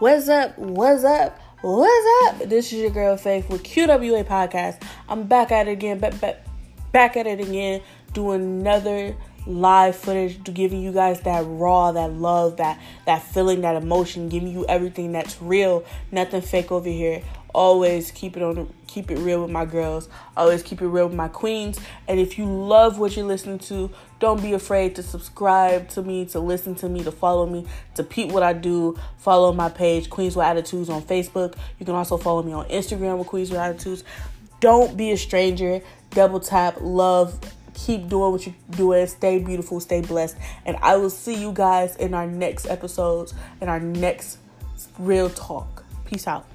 What's up? What's up? What's up? This is your girl Faith with QWA Podcast. I'm back at it again, back, back, back at it again, doing another live footage, giving you guys that raw, that love, that that feeling, that emotion, giving you everything that's real, nothing fake over here. Always keep it on, keep it real with my girls. Always keep it real with my queens. And if you love what you're listening to, don't be afraid to subscribe to me, to listen to me, to follow me, to peep what I do. Follow my page, Queens with Attitudes, on Facebook. You can also follow me on Instagram with Queens with Attitudes. Don't be a stranger. Double tap, love, keep doing what you're doing. Stay beautiful, stay blessed. And I will see you guys in our next episodes, in our next real talk. Peace out.